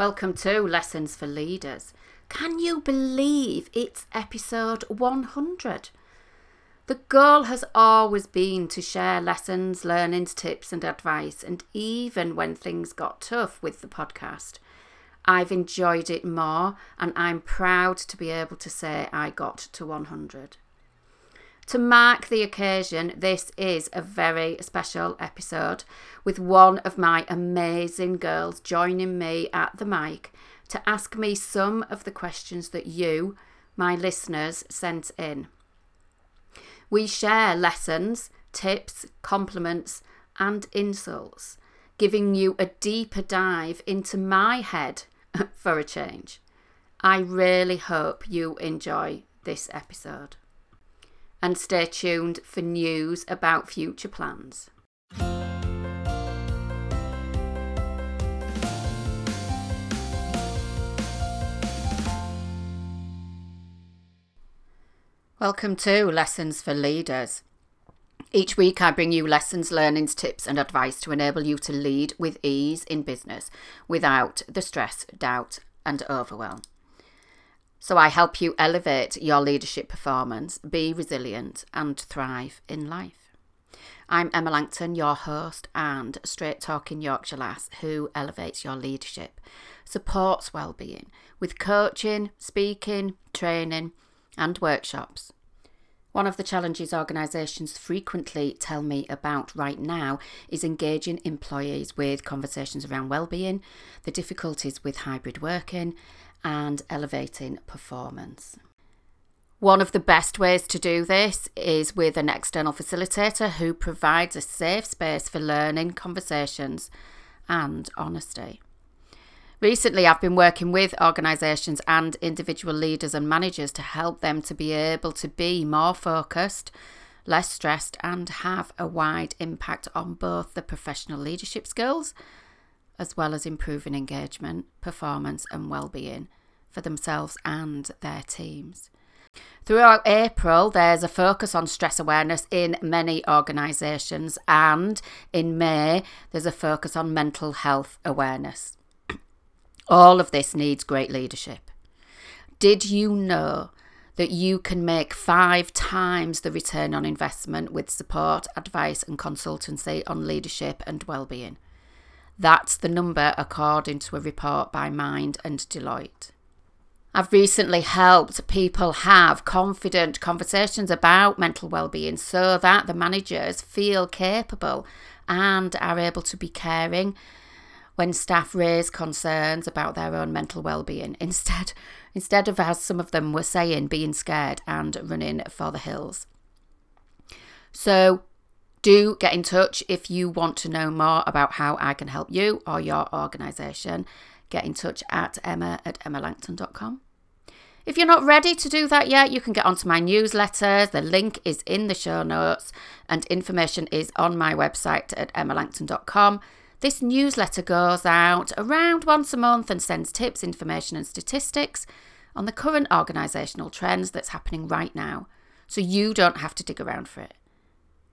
Welcome to Lessons for Leaders. Can you believe it's episode 100? The goal has always been to share lessons, learnings, tips, and advice, and even when things got tough with the podcast, I've enjoyed it more, and I'm proud to be able to say I got to 100. To mark the occasion, this is a very special episode with one of my amazing girls joining me at the mic to ask me some of the questions that you, my listeners, sent in. We share lessons, tips, compliments, and insults, giving you a deeper dive into my head for a change. I really hope you enjoy this episode and stay tuned for news about future plans. Welcome to Lessons for Leaders. Each week, I bring you lessons, learnings, tips, and advice to enable you to lead with ease in business without the stress, doubt, and overwhelm. So I help you elevate your leadership performance, be resilient, and thrive in life. I'm Emma Langton, your host and straight talking Yorkshire lass who elevates your leadership, supports well-being with coaching, speaking, training, and workshops. One of the challenges organisations frequently tell me about right now is engaging employees with conversations around well-being, the difficulties with hybrid working, and elevating performance. One of the best ways to do this is with an external facilitator who provides a safe space for learning, conversations, and honesty. Recently, I've been working with organisations and individual leaders and managers to help them to be able to be more focused, less stressed, and have a wide impact on both the professional leadership skills as well as improving engagement, performance, and well-being for themselves and their teams. Throughout April, there's a focus on stress awareness in many organisations, and in May, there's a focus on mental health awareness. All of this needs great leadership. Did you know that you can make five times the return on investment with support, advice, and consultancy on leadership and well-being? That's the number according to a report by Mind and Deloitte. I've recently helped people have confident conversations about mental well-being so that the managers feel capable and are able to be caring when staff raise concerns about their own mental well-being instead instead of as some of them were saying being scared and running for the hills. So do get in touch if you want to know more about how I can help you or your organisation. Get in touch at emma at emmalangton.com. If you're not ready to do that yet, you can get onto my newsletter. The link is in the show notes and information is on my website at emmalangton.com. This newsletter goes out around once a month and sends tips, information, and statistics on the current organisational trends that's happening right now, so you don't have to dig around for it.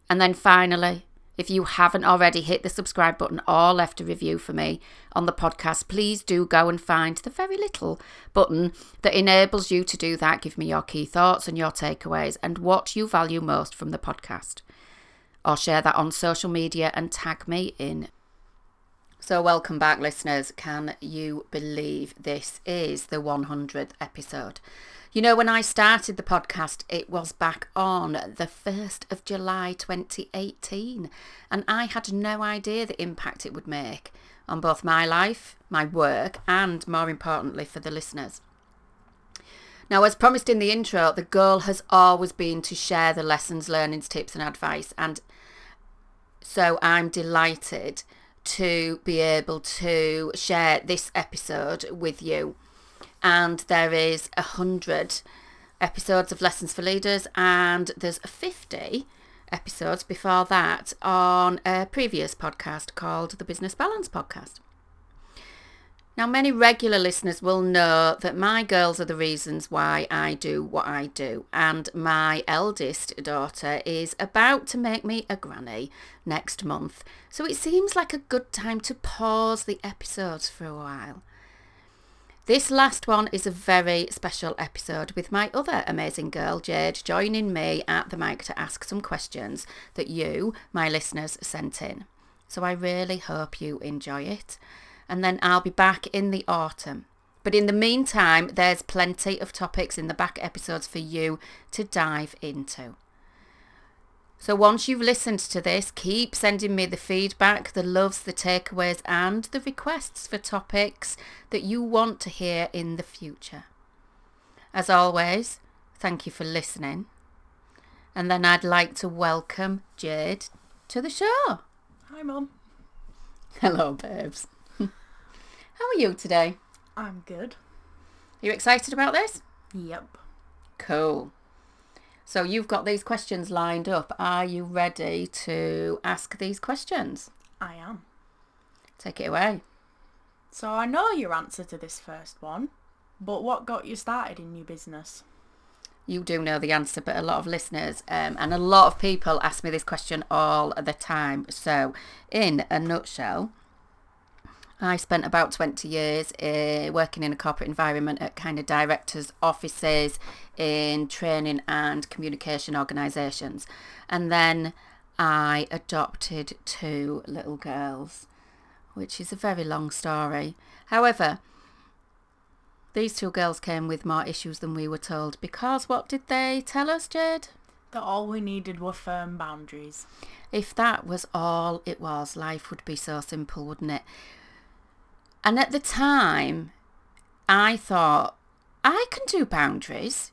And then finally, if you haven't already hit the subscribe button or left a review for me on the podcast, please do go and find the very little button that enables you to do that. Give me your key thoughts and your takeaways and what you value most from the podcast. Or share that on social media and tag me in. So, welcome back, listeners. Can you believe this is the 100th episode? You know, when I started the podcast, it was back on the 1st of July 2018, and I had no idea the impact it would make on both my life, my work, and more importantly, for the listeners. Now, as promised in the intro, the goal has always been to share the lessons, learnings, tips, and advice, and so I'm delighted to be able to share this episode with you and there is a hundred episodes of Lessons for Leaders, and there's 50 episodes before that on a previous podcast called the Business Balance Podcast. Now, many regular listeners will know that my girls are the reasons why I do what I do, and my eldest daughter is about to make me a granny next month, so it seems like a good time to pause the episodes for a while This last one is a very special episode with my other amazing girl, Jade, joining me at the mic to ask some questions that you, my listeners, sent in. So I really hope you enjoy it. And then I'll be back in the autumn. But in the meantime, there's plenty of topics in the back episodes for you to dive into. So once you've listened to this, keep sending me the feedback, the loves, the takeaways, and the requests for topics that you want to hear in the future. As always, thank you for listening. And then I'd like to welcome Jade to the show. Hi, Mum. Hello, babes. How are you today? I'm good. Are you excited about this? Yep. Cool. So you've got these questions lined up. Are you ready to ask these questions? I am. Take it away. So I know your answer to this first one, but what got you started in your business? You do know the answer, but a lot of listeners um, and a lot of people ask me this question all the time. So, in a nutshell, I spent about 20 years uh, working in a corporate environment at kind of directors' offices in training and communication organisations. And then I adopted two little girls, which is a very long story. However, these two girls came with more issues than we were told because what did they tell us, Jade? That all we needed were firm boundaries. If that was all it was, life would be so simple, wouldn't it? And at the time, I thought, I can do boundaries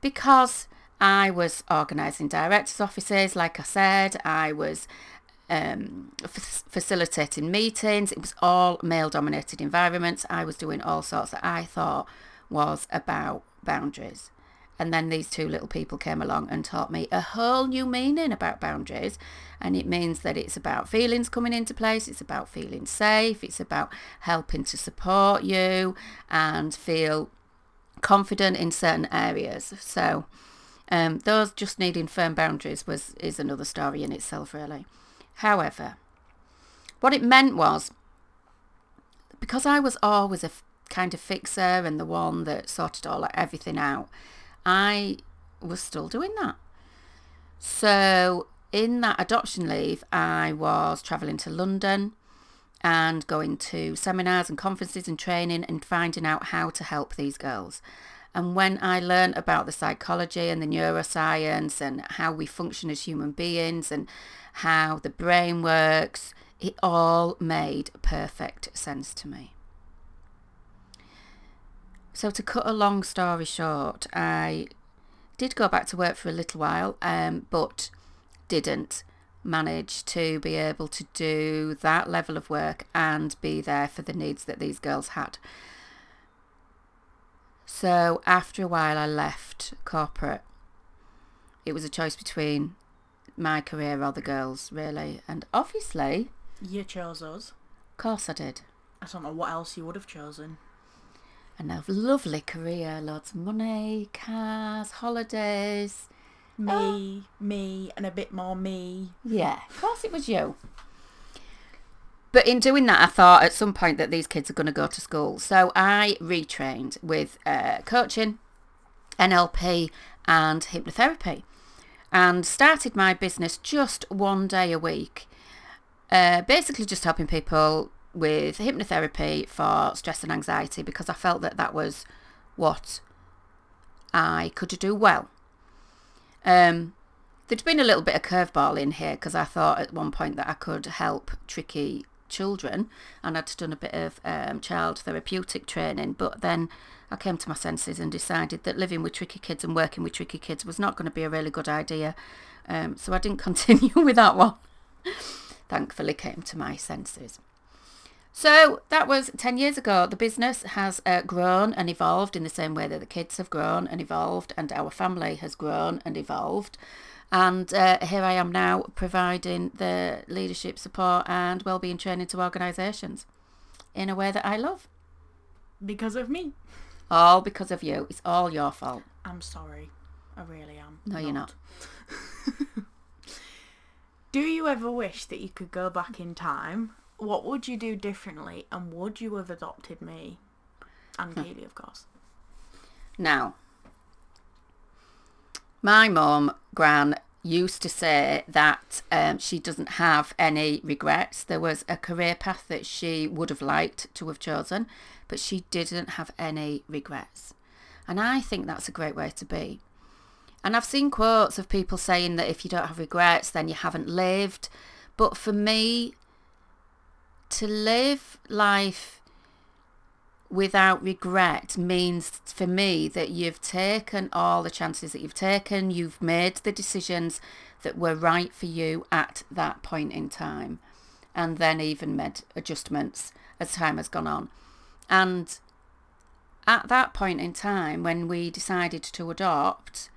because I was organising directors' offices, like I said, I was um, f- facilitating meetings. It was all male dominated environments. I was doing all sorts that I thought was about boundaries. And then these two little people came along and taught me a whole new meaning about boundaries. And it means that it's about feelings coming into place, it's about feeling safe, it's about helping to support you and feel confident in certain areas. So um, those just needing firm boundaries was is another story in itself, really. However, what it meant was because I was always a f- kind of fixer and the one that sorted all everything out, I was still doing that. So in that adoption leave, I was travelling to London and going to seminars and conferences and training and finding out how to help these girls. And when I learned about the psychology and the neuroscience and how we function as human beings and how the brain works, it all made perfect sense to me. So, to cut a long story short, I did go back to work for a little while, um, but didn't manage to be able to do that level of work and be there for the needs that these girls had. So, after a while, I left corporate. It was a choice between my career or the girls, really. And obviously, You chose us. of course, I did. I don't know what else you would have chosen. And a lovely career, lots of money, cars, holidays. Me, me, and a bit more me. Yeah, of course it was you. But in doing that, I thought at some point that these kids are going to go to school. So I retrained with uh, coaching, NLP, and hypnotherapy, and started my business just one day a week. Uh, basically, just helping people with hypnotherapy for stress and anxiety because I felt that that was what I could do well. Um, there'd been a little bit of curveball in here because I thought at one point that I could help tricky children and I'd done a bit of um, child therapeutic training, but then I came to my senses and decided that living with tricky kids and working with tricky kids was not going to be a really good idea. Um, so I didn't continue with that one. Thankfully, came to my senses. So that was 10 years ago. The business has uh, grown and evolved in the same way that the kids have grown and evolved, and our family has grown and evolved. And uh, here I am now providing the leadership support and well-being training to organisations in a way that I love. Because of me. All because of you. It's all your fault. I'm sorry. I really am. No, you're not. Do you ever wish that you could go back in time? What would you do differently and would you have adopted me? And Kaylee, of course. Now, my mum, Gran, used to say that um, she doesn't have any regrets. There was a career path that she would have liked to have chosen, but she didn't have any regrets. And I think that's a great way to be. And I've seen quotes of people saying that if you don't have regrets, then you haven't lived. But for me, to live life without regret means for me that you've taken all the chances that you've taken, you've made the decisions that were right for you at that point in time, and then even made adjustments as time has gone on. And at that point in time, when we decided to adopt,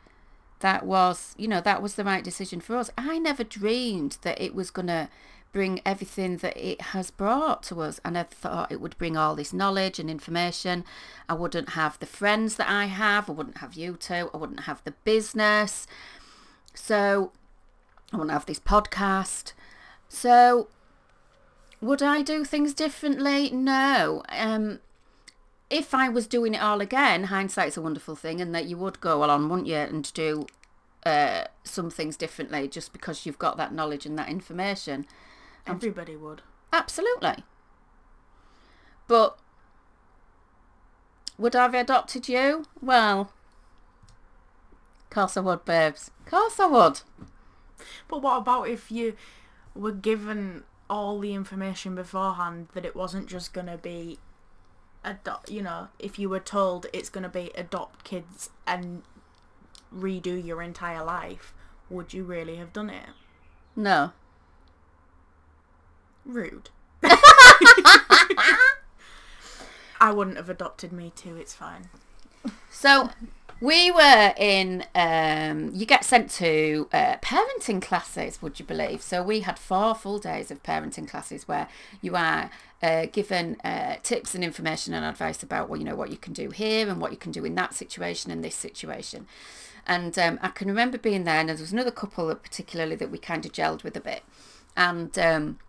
that was, you know, that was the right decision for us. I never dreamed that it was going to bring everything that it has brought to us. I thought it would bring all this knowledge and information. I wouldn't have the friends that I have. I wouldn't have you two. I wouldn't have the business. So I wouldn't have this podcast. So would I do things differently? No. Um, if I was doing it all again, hindsight's a wonderful thing, and that you would go along, wouldn't you, and do uh, some things differently just because you've got that knowledge and that information. Everybody would. Absolutely. But would I have adopted you? Well, course I would, babes. Course I would. But what about if you were given all the information beforehand that it wasn't just going to be adopt, you know, if you were told it's going to be adopt kids and redo your entire life, would you really have done it? No. Rude. I wouldn't have adopted me too, it's fine. So we were in, um, you get sent to uh, parenting classes, would you believe? So we had four full days of parenting classes where you are uh, given uh, tips and information and advice about, well, you know, what you can do here and what you can do in that situation and this situation. And um, I can remember being there, and there was another couple that particularly that we kind of gelled with a bit. And um,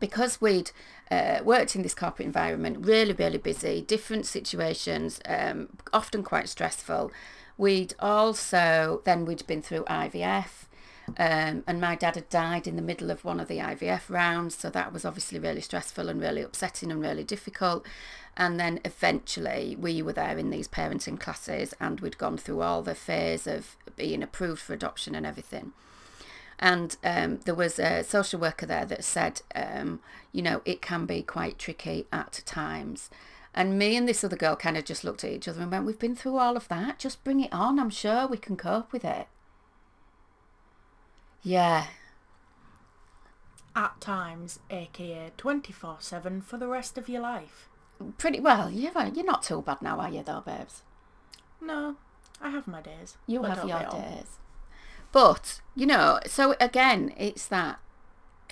because we'd uh, worked in this corporate environment, really, really busy, different situations, um, often quite stressful. We'd also, then we'd been through IVF, um, and my dad had died in the middle of one of the IVF rounds, so that was obviously really stressful and really upsetting and really difficult. And then eventually we were there in these parenting classes, and we'd gone through all the phase of being approved for adoption and everything. And um, there was a social worker there that said, um, you know, it can be quite tricky at times. And me and this other girl kind of just looked at each other and went, We've been through all of that. Just bring it on. I'm sure we can cope with it. Yeah. At times, aka 24 7 for the rest of your life. Pretty well. You're, you're not too bad now, are you, though, babes? No, I have my days. You have your days. But, you know, so again, it's that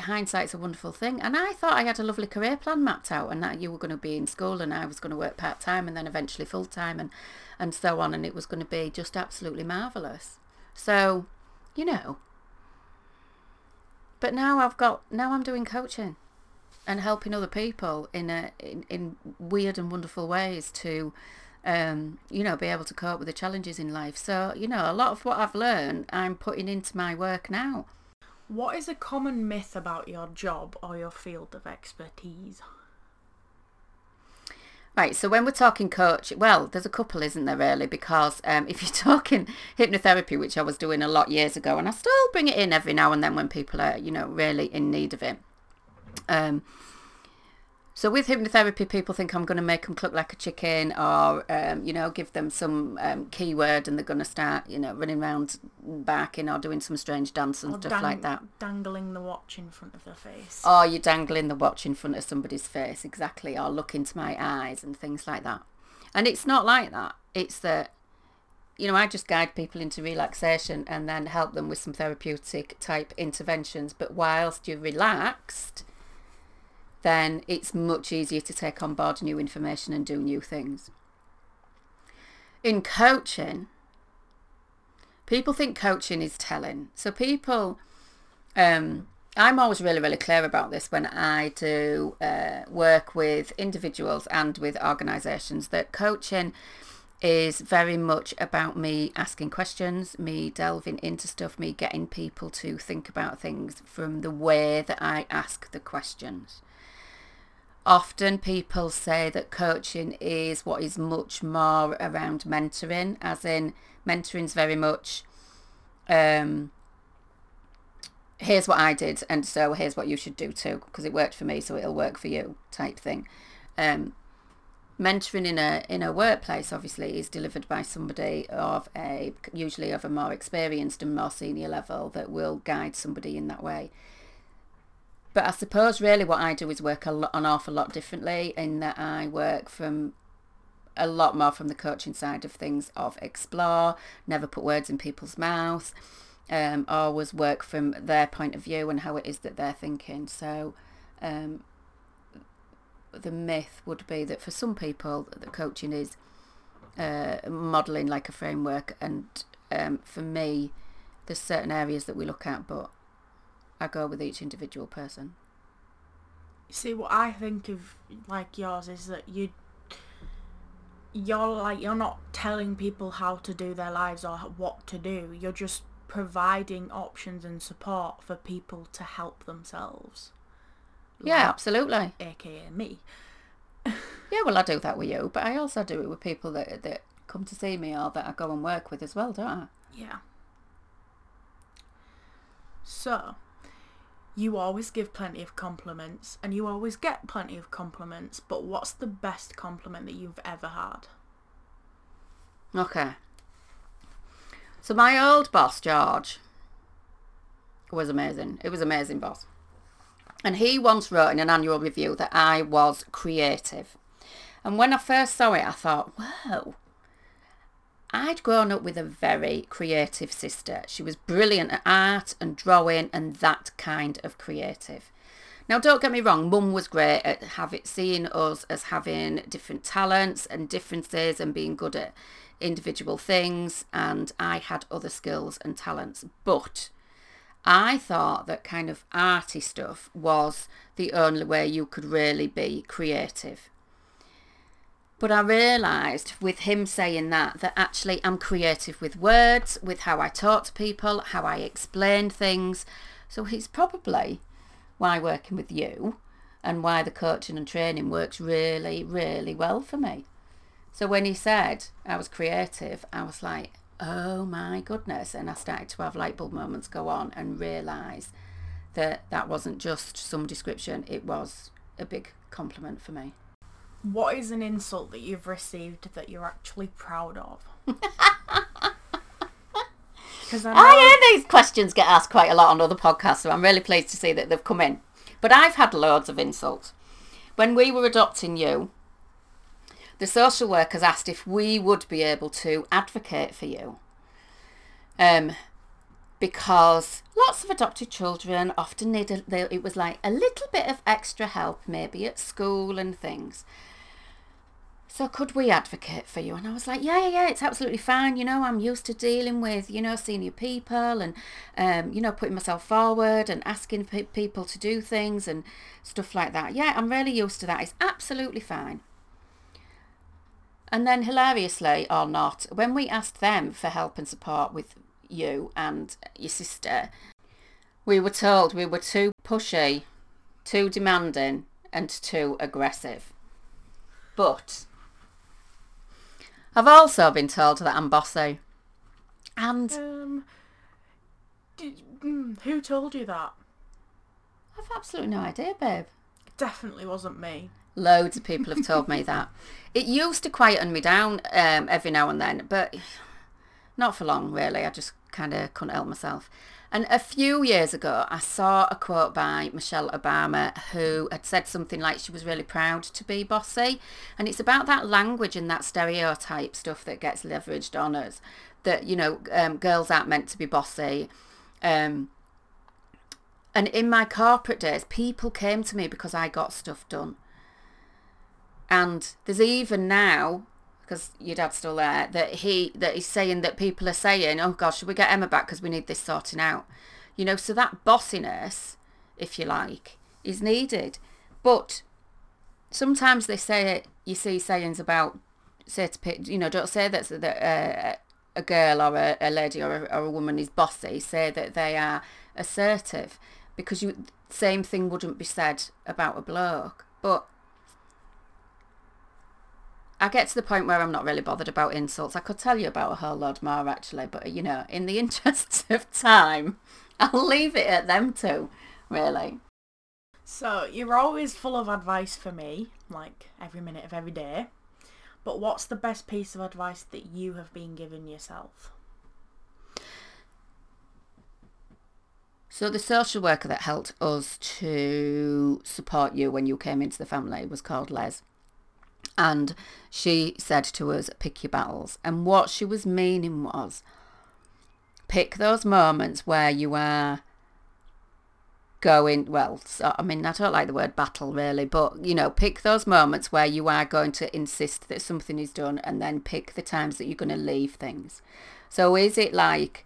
hindsight's a wonderful thing. And I thought I had a lovely career plan mapped out and that you were going to be in school and I was going to work part time and then eventually full time and, and so on. And it was going to be just absolutely marvellous. So, you know. But now I've got, now I'm doing coaching and helping other people in a in, in weird and wonderful ways to um, you know, be able to cope with the challenges in life. So, you know, a lot of what I've learned, I'm putting into my work now. What is a common myth about your job or your field of expertise? Right, so when we're talking coach, well, there's a couple, isn't there, really? Because um, if you're talking hypnotherapy, which I was doing a lot years ago, and I still bring it in every now and then when people are, you know, really in need of it. Um, so with hypnotherapy, people think I'm going to make them cluck like a chicken or, um, you know, give them some um, keyword and they're going to start, you know, running around barking or doing some strange dance and Or stuff dang- like that. Dangling the watch in front of their face. Or you're dangling the watch in front of somebody's face, exactly, or look into my eyes and things like that. And it's not like that. It's that, you know, I just guide people into relaxation and then help them with some therapeutic type interventions. But whilst you're relaxed, then it's much easier to take on board new information and do new things. In coaching, people think coaching is telling. So people, um, I'm always really, really clear about this when I do uh, work with individuals and with organisations that coaching is very much about me asking questions, me delving into stuff, me getting people to think about things from the way that I ask the questions. Often people say that coaching is what is much more around mentoring, as in mentoring is very much um, here's what I did, and so here's what you should do too, because it worked for me, so it'll work for you, type thing. Um, mentoring in a in a workplace obviously is delivered by somebody of a usually of a more experienced and more senior level that will guide somebody in that way. But I suppose really what I do is work a lot, an awful lot differently in that I work from a lot more from the coaching side of things of explore, never put words in people's mouths um, always work from their point of view and how it is that they're thinking. So um, the myth would be that for some people, the coaching is uh, modelling like a framework, and um, for me, there's certain areas that we look at, but I go with each individual person. See, what I think of like yours is that you you're like you're not telling people how to do their lives or what to do. You're just providing options and support for people to help themselves. Yeah, like, absolutely. AKA me. yeah, well, I do that with you, but I also do it with people that that come to see me or that I go and work with as well, don't I? Yeah. So, you always give plenty of compliments and you always get plenty of compliments, but what's the best compliment that you've ever had? Okay. So my old boss, George, was amazing. It was amazing boss. And he once wrote in an annual review that I was creative. And when I first saw it, I thought, wow. I'd grown up with a very creative sister. She was brilliant at art and drawing and that kind of creative. Now, don't get me wrong, Mum was great at seeing us as having different talents and differences and being good at individual things and I had other skills and talents. But I thought that kind of arty stuff was the only way you could really be creative. But I realised with him saying that, that actually I'm creative with words, with how I talk to people, how I explain things. So he's probably why working with you and why the coaching and training works really, really well for me. So when he said I was creative, I was like, oh my goodness. And I started to have light bulb moments go on and realise that that wasn't just some description, it was a big compliment for me. What is an insult that you've received that you're actually proud of? Because I, I hear these questions get asked quite a lot on other podcasts, so I'm really pleased to see that they've come in. But I've had loads of insults. When we were adopting you, the social workers asked if we would be able to advocate for you. Um, because lots of adopted children often need a, they, it was like a little bit of extra help maybe at school and things so could we advocate for you? And i was like yeah yeah yeah it's absolutely fine. You know i'm used to dealing with you know senior people and um, you know putting myself forward and asking pe- people to do things and stuff like that. Yeah i'm really used to that. It's absolutely fine. And then, hilariously or not, when we asked them for help and support with you and your sister, we were told we were too pushy, too demanding, and too aggressive. But I've also been told that I'm bossy. And. Um, did, mm, who told you that? I've absolutely no idea, babe. It definitely wasn't me. Loads of people have told me that. It used to quieten me down um, every now and then, but not for long, really. I just kind of couldn't help myself. And a few years ago, I saw a quote by Michelle Obama who had said something like she was really proud to be bossy. And it's about that language and that stereotype stuff that gets leveraged on us. That, you know, um, girls aren't meant to be bossy. Um, and in my corporate days, people came to me because I got stuff done. And there's even now, because your dad's still there, that he that he's saying that people are saying, "Oh gosh, should we get Emma back because we need this sorting out?" You know, so that bossiness if you like, is needed. But sometimes they say it. you see sayings about say to you know don't say that, that uh, a girl or a, a lady or a, or a woman is bossy. Say that they are assertive because you same thing wouldn't be said about a bloke. But I get to the point where I'm not really bothered about insults. I could tell you about a whole lot more actually, but you know, in the interests of time, I'll leave it at them two, really. So you're always full of advice for me, like every minute of every day. But what's the best piece of advice that you have been given yourself? So the social worker that helped us to support you when you came into the family was called Les. And she said to us, pick your battles. And what she was meaning was pick those moments where you are going well so, i mean i don't like the word battle really but you know pick those moments where you are going to insist that something is done and then pick the times that you're going to leave things. So is it like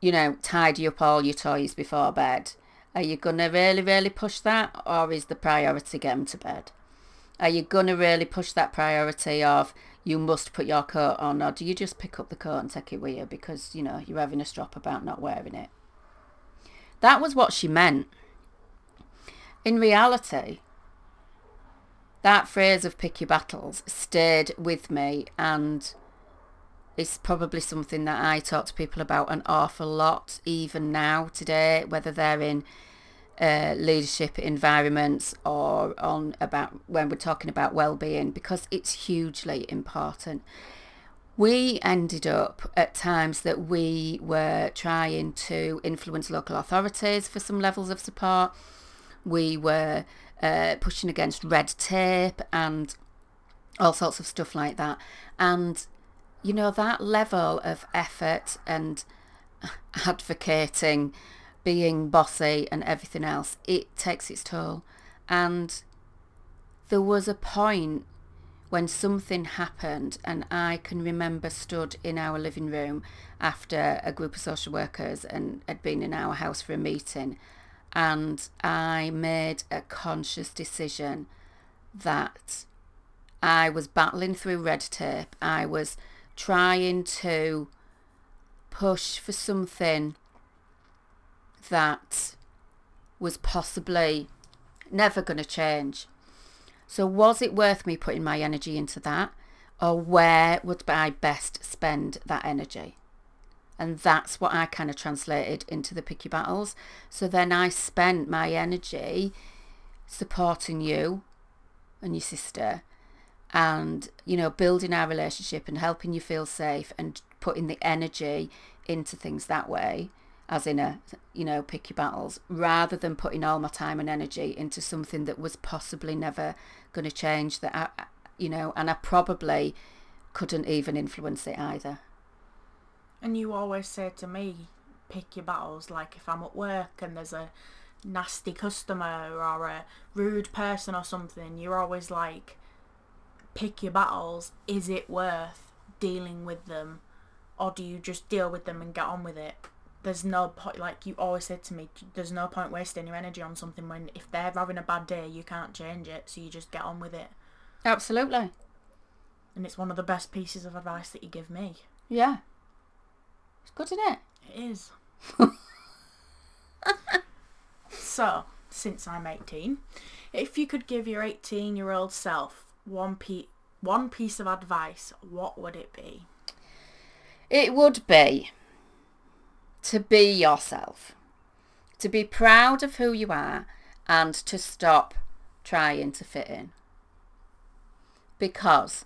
you know tidy up all your toys before bed? Are you going to really really push that or is the priority getting to bed are you going to really push that priority of you must put your coat on or do you just pick up the coat and take it with you because you know you're having a strop about not wearing it that was what she meant. In reality, that phrase of pick your battles stayed with me and it's probably something that I talk to people about an awful lot even now today, whether they're in uh, leadership environments or on about when we're talking about well-being because it's hugely important we ended up at times that we were trying to influence local authorities for some levels of support. We were uh, pushing against red tape and all sorts of stuff like that. And, you know, that level of effort and advocating, being bossy and everything else, it takes its toll. And there was a point when something happened and I can remember stood in our living room after a group of social workers and had been in our house for a meeting and I made a conscious decision that I was battling through red tape. I was trying to push for something that was possibly never going to change. So was it worth me putting my energy into that? Or where would I best spend that energy? And that's what I kind of translated into the picky battles. So then I spent my energy supporting you and your sister and, you know, building our relationship and helping you feel safe and putting the energy into things that way as in a you know pick your battles rather than putting all my time and energy into something that was possibly never going to change that I, you know and I probably couldn't even influence it either. And you always say to me pick your battles like if I'm at work and there's a nasty customer or a rude person or something you're always like pick your battles. Is it worth dealing with them? Or do you just deal with them and get on with it there's no point like you always said to me there's no point wasting your energy on something when if they're having a bad day you can't change it so you just get on with it. Absolutely. And it's one of the best pieces of advice that you give me. Yeah. It's good isn't it? It is. So since i'm 18 if you could give your 18 year old self one pe- one piece of advice what would it be? It would be to be yourself, to be proud of who you are, and to stop trying to fit in. Because,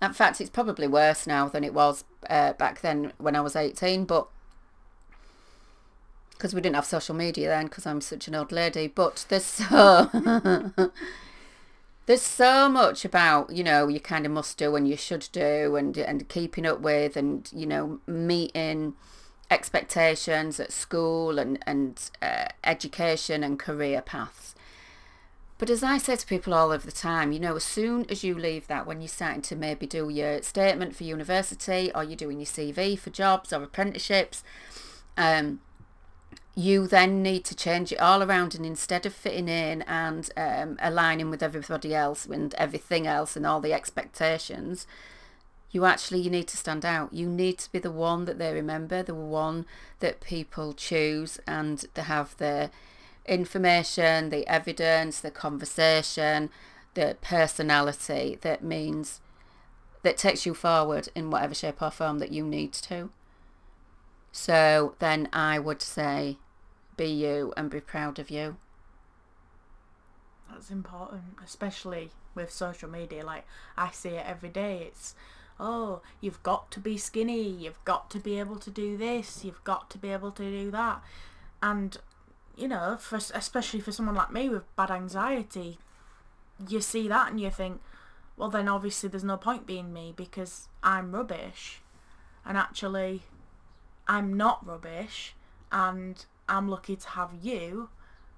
in fact, it's probably worse now than it was uh, back then when I was 18, but because we didn't have social media then because I'm such an old lady, but there's so there's so much about you know you kind of must do and you should do and and keeping up with and you know meeting expectations at school and, and uh, education and career paths. But as I say to people all of the time, you know, as soon as you leave that, when you're starting to maybe do your statement for university or you're doing your CV for jobs or apprenticeships, um, you then need to change it all around and instead of fitting in and um, aligning with everybody else and everything else and all the expectations you actually you need to stand out you need to be the one that they remember the one that people choose and they have the information the evidence the conversation the personality that means that takes you forward in whatever shape or form that you need to so then i would say be you and be proud of you. That's important, especially with social media. Like, I see it every day. It's, oh, you've got to be skinny, you've got to be able to do this, you've got to be able to do that. And, you know, for, especially for someone like me with bad anxiety, you see that and you think, well, then obviously there's no point being me because I'm rubbish. And actually, I'm not rubbish. And I'm lucky to have you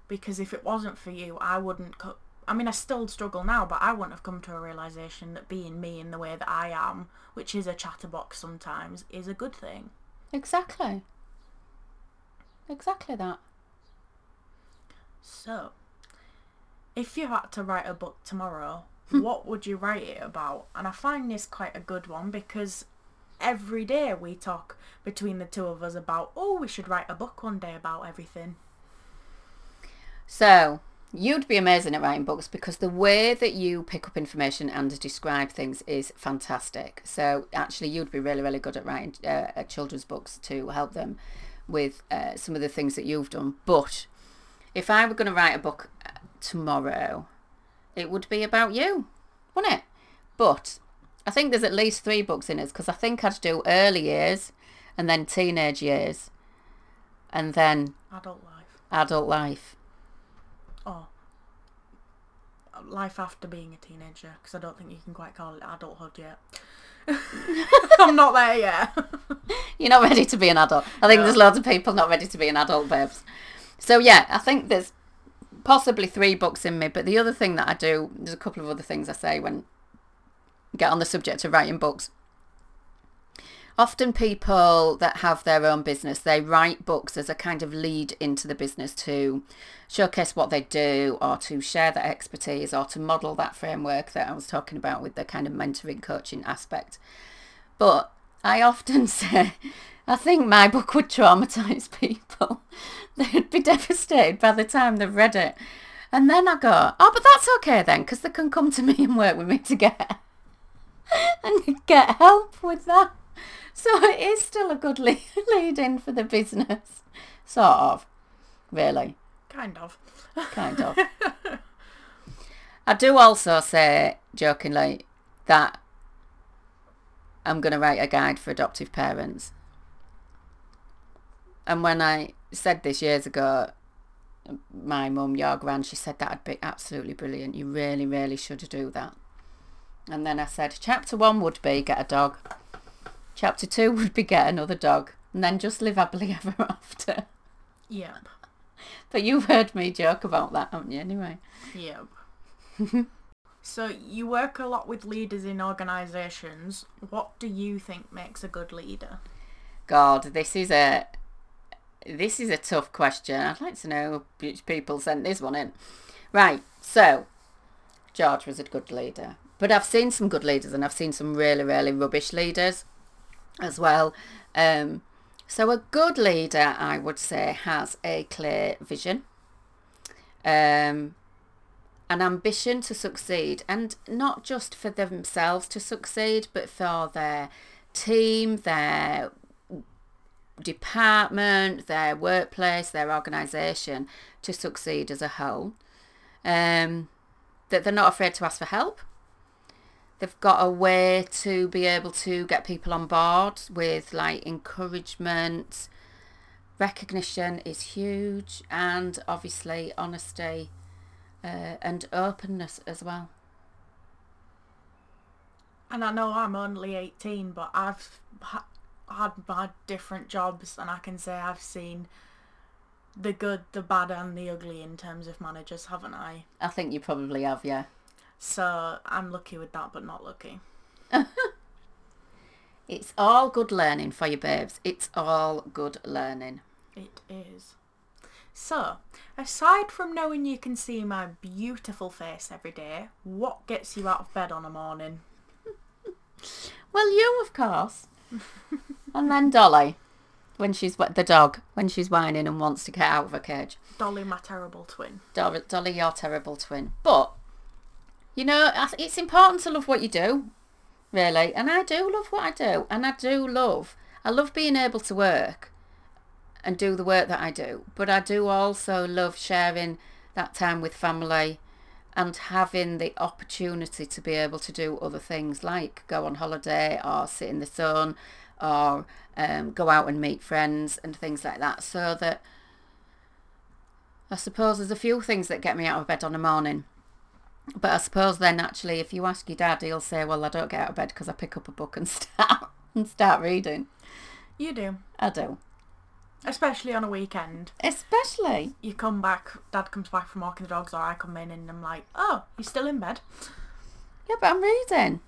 because if it wasn't for you, I wouldn't. I mean, I still struggle now, but I wouldn't have come to a realization that being me in the way that I am, which is a chatterbox sometimes, is a good thing. Exactly. Exactly that. So, if you had to write a book tomorrow, hmm. what would you write it about? And I find this quite a good one because every day we talk between the two of us about, oh, we should write a book one day about everything. So, you'd be amazing at writing books because the way that you pick up information and describe things is fantastic. So, actually, you'd be really, really good at writing uh, children's books to help them with uh, some of the things that you've done. But if I were going to write a book uh, tomorrow, it would be about you, wouldn't it? But I think there's at least three books in it because I think I'd do early years and then teenage years and then adult life. Adult life. Oh. Life after being a teenager because I don't think you can quite call it adulthood yet. I'm not there yet. You're not ready to be an adult. I think no. there's loads of people not ready to be an adult, babes. So yeah, I think there's possibly three books in me. But the other thing that I do, there's a couple of other things I say when get on the subject of writing books. Often people that have their own business, they write books as a kind of lead into the business to showcase what they do or to share their expertise or to model that framework that I was talking about with the kind of mentoring coaching aspect. But I often say, I think my book would traumatize people. They'd be devastated by the time they've read it. And then I go, oh, but that's okay then, because they can come to me and work with me together. and get help with that. So it is still a good lead, lead in for the business. Sort of. Really. Kind of. Kind of. I do also say, jokingly, that I'm going to write a guide for adoptive parents. And when I said this years ago, my mum, your gran, she said that'd be absolutely brilliant. You really, really should do that. And then I said, chapter one would be get a dog. Chapter two would be get another dog. And then just live happily ever after. Yep. But you've heard me joke about that, haven't you, anyway? Yep. so you work a lot with leaders in organisations. What do you think makes a good leader? God, this is a this is a tough question. I'd like to know which people sent this one in. Right, so George was a good leader. But I've seen some good leaders and I've seen some really, really rubbish leaders as well. Um, so a good leader, I would say, has a clear vision, um, an ambition to succeed, and not just for themselves to succeed, but for their team, their department, their workplace, their organisation to succeed as a whole. Um, that they're not afraid to ask for help, they've got a way to be able to get people on board with like encouragement. Recognition is huge and obviously honesty uh, and openness as well. And i know i'm only 18 but i've ha- had had different jobs and i can say i've seen the good the bad and the ugly in terms of managers haven't i? I think you probably have yeah so I'm lucky with that, but not lucky. it's all good learning for you, babes. It's all good learning. It is. So, aside from knowing you can see my beautiful face every day, what gets you out of bed on a morning? Well, you, of course. and then Dolly, when she's the dog, when she's whining and wants to get out of her cage. Dolly, my terrible twin. Dolly, Dolly your terrible twin. But, you know, it's important to love what you do, really. And I do love what I do. And I do love, I love being able to work and do the work that I do. But I do also love sharing that time with family and having the opportunity to be able to do other things like go on holiday or sit in the sun or um, go out and meet friends and things like that so that I suppose there's a few things that get me out of bed on a morning. But I suppose then actually if you ask your dad he'll say, Well I don't get out of bed because I pick up a book and start and start reading. You do. I do. Especially on a weekend. Especially. You come back, dad comes back from walking the dogs, or I come in and I'm like, oh, you're still in bed? Yeah, but I'm reading.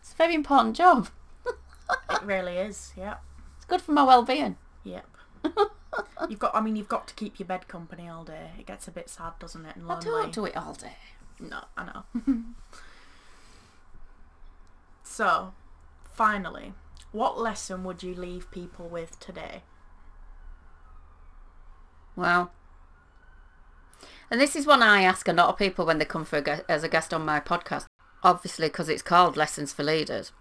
It's a very important job. it really is, yeah. It's good for my well being. Yep. you've got, I mean, you've got to keep your bed company all day. It gets a bit sad, doesn't it? And I don't do it all day. No, I know. so, finally, what lesson would you leave people with today? Wow. And this is one I ask a lot of people when they come for a as a guest on my podcast. Obviously, because it's called Lessons for Leaders.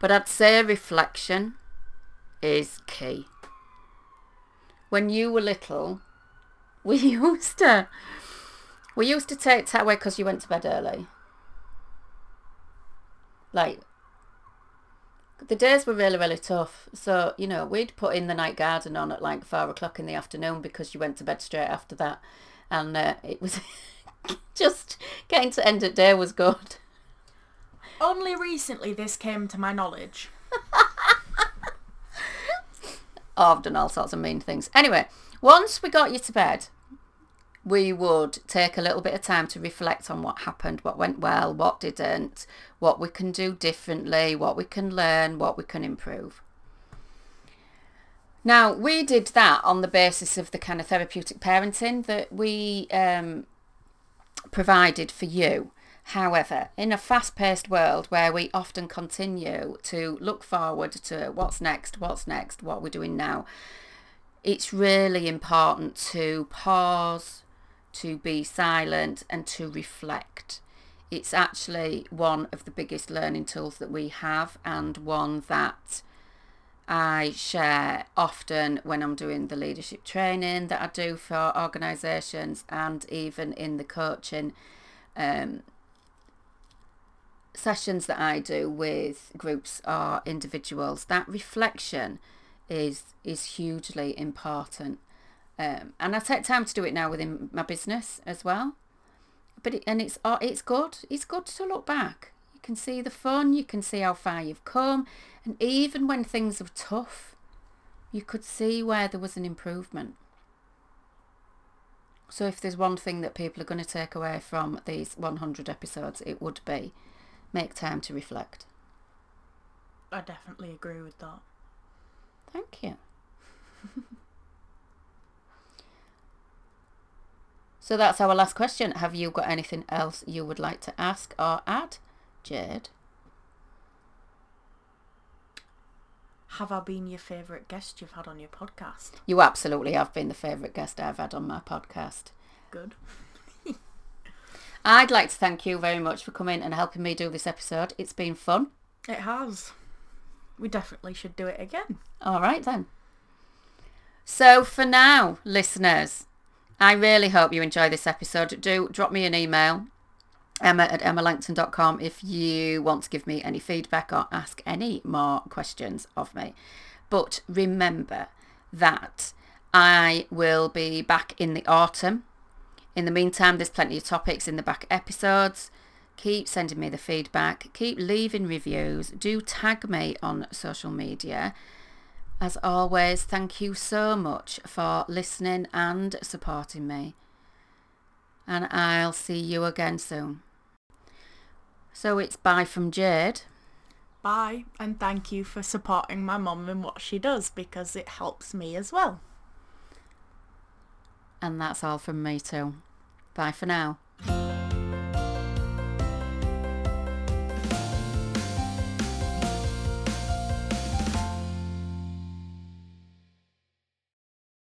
But I'd say reflection is key. When you were little, we used to we used to take that away because you went to bed early. Like the days were really really tough so you know we'd put in the night garden on at like four o'clock in the afternoon because you went to bed straight after that and uh, it was just getting to end of day was good Only recently this came to my knowledge. oh, I've done all sorts of mean things anyway once we got you to bed we would take a little bit of time to reflect on what happened, what went well, what didn't, what we can do differently, what we can learn, what we can improve. Now, we did that on the basis of the kind of therapeutic parenting that we um, provided for you. However, in a fast paced world where we often continue to look forward to what's next, what's next, what we're doing now, it's really important to pause, to be silent and to reflect. It's actually one of the biggest learning tools that we have and one that I share often when I'm doing the leadership training that I do for organisations and even in the coaching um, sessions that I do with groups or individuals. That reflection is is hugely important um, and I take time to do it now within my business as well. But it, and it's uh, it's good. It's good to look back. You can see the fun. You can see how far you've come, and even when things are tough, you could see where there was an improvement. So if there's one thing that people are going to take away from these 100 episodes, it would be make time to reflect. I definitely agree with that. Thank you. So that's our last question. Have you got anything else you would like to ask or add, Jade? Have I been your favourite guest you've had on your podcast? You absolutely have been the favourite guest I've had on my podcast. Good. I'd like to thank you very much for coming and helping me do this episode. It's been fun. It has. We definitely should do it again. All right then. So for now, listeners, I really hope you enjoy this episode. Do drop me an email, emma at emmalangton.com, if you want to give me any feedback or ask any more questions of me. But remember that I will be back in the autumn. In the meantime, there's plenty of topics in the back episodes. Keep sending me the feedback. Keep leaving reviews. Do tag me on social media. As always, thank you so much for listening and supporting me. And I'll see you again soon. So it's bye from Jade. bye and thank you for supporting my mum and what she does because it helps me as well. And that's all from me too. Bye for now.